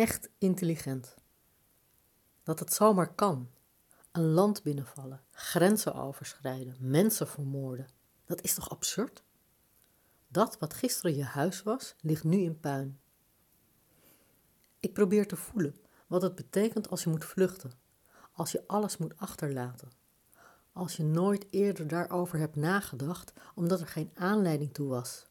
echt intelligent. Dat het zomaar kan. Een land binnenvallen, grenzen overschrijden, mensen vermoorden. Dat is toch absurd? Dat wat gisteren je huis was, ligt nu in puin. Ik probeer te voelen wat het betekent als je moet vluchten, als je alles moet achterlaten, als je nooit eerder daarover hebt nagedacht omdat er geen aanleiding toe was.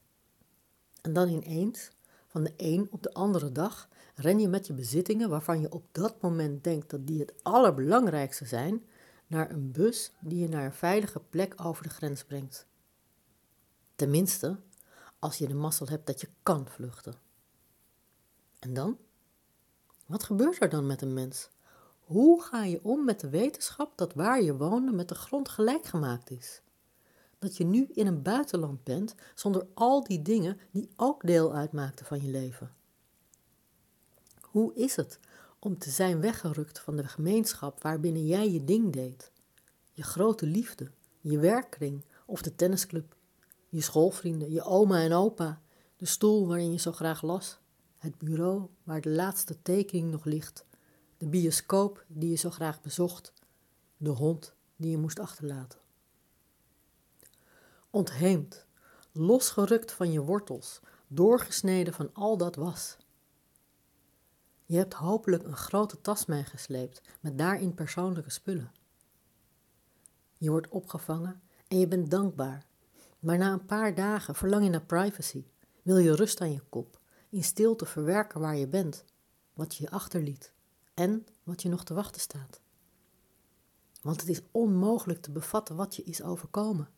En dan ineens, van de een op de andere dag, ren je met je bezittingen waarvan je op dat moment denkt dat die het allerbelangrijkste zijn, naar een bus die je naar een veilige plek over de grens brengt. Tenminste, als je de mazzel hebt dat je kan vluchten. En dan? Wat gebeurt er dan met een mens? Hoe ga je om met de wetenschap dat waar je woonde met de grond gelijk gemaakt is? Dat je nu in een buitenland bent zonder al die dingen die ook deel uitmaakten van je leven? Hoe is het om te zijn weggerukt van de gemeenschap waarbinnen jij je ding deed? Je grote liefde, je werkkring of de tennisclub, je schoolvrienden, je oma en opa, de stoel waarin je zo graag las, het bureau waar de laatste tekening nog ligt, de bioscoop die je zo graag bezocht, de hond die je moest achterlaten. Ontheemd, losgerukt van je wortels, doorgesneden van al dat was. Je hebt hopelijk een grote tas meegesleept met daarin persoonlijke spullen. Je wordt opgevangen en je bent dankbaar. Maar na een paar dagen verlang je naar privacy. Wil je rust aan je kop, in stilte verwerken waar je bent, wat je je achterliet en wat je nog te wachten staat. Want het is onmogelijk te bevatten wat je is overkomen.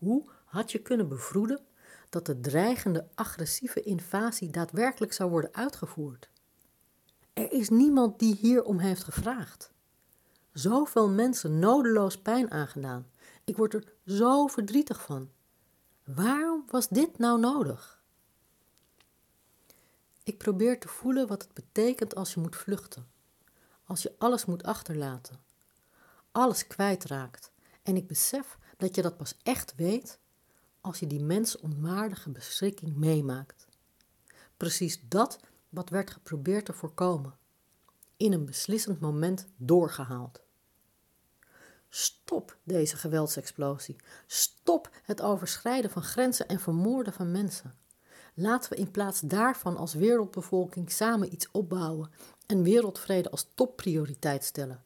Hoe had je kunnen bevroeden dat de dreigende agressieve invasie daadwerkelijk zou worden uitgevoerd? Er is niemand die hierom heeft gevraagd. Zoveel mensen nodeloos pijn aangedaan. Ik word er zo verdrietig van. Waarom was dit nou nodig? Ik probeer te voelen wat het betekent als je moet vluchten. Als je alles moet achterlaten. Alles kwijtraakt. En ik besef dat je dat pas echt weet als je die mensonwaardige beschikking meemaakt. Precies dat wat werd geprobeerd te voorkomen. In een beslissend moment doorgehaald. Stop deze geweldsexplosie. Stop het overschrijden van grenzen en vermoorden van mensen. Laten we in plaats daarvan als wereldbevolking samen iets opbouwen en wereldvrede als topprioriteit stellen.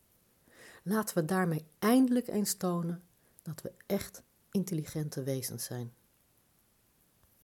Laten we daarmee eindelijk eens tonen dat we echt intelligente wezens zijn.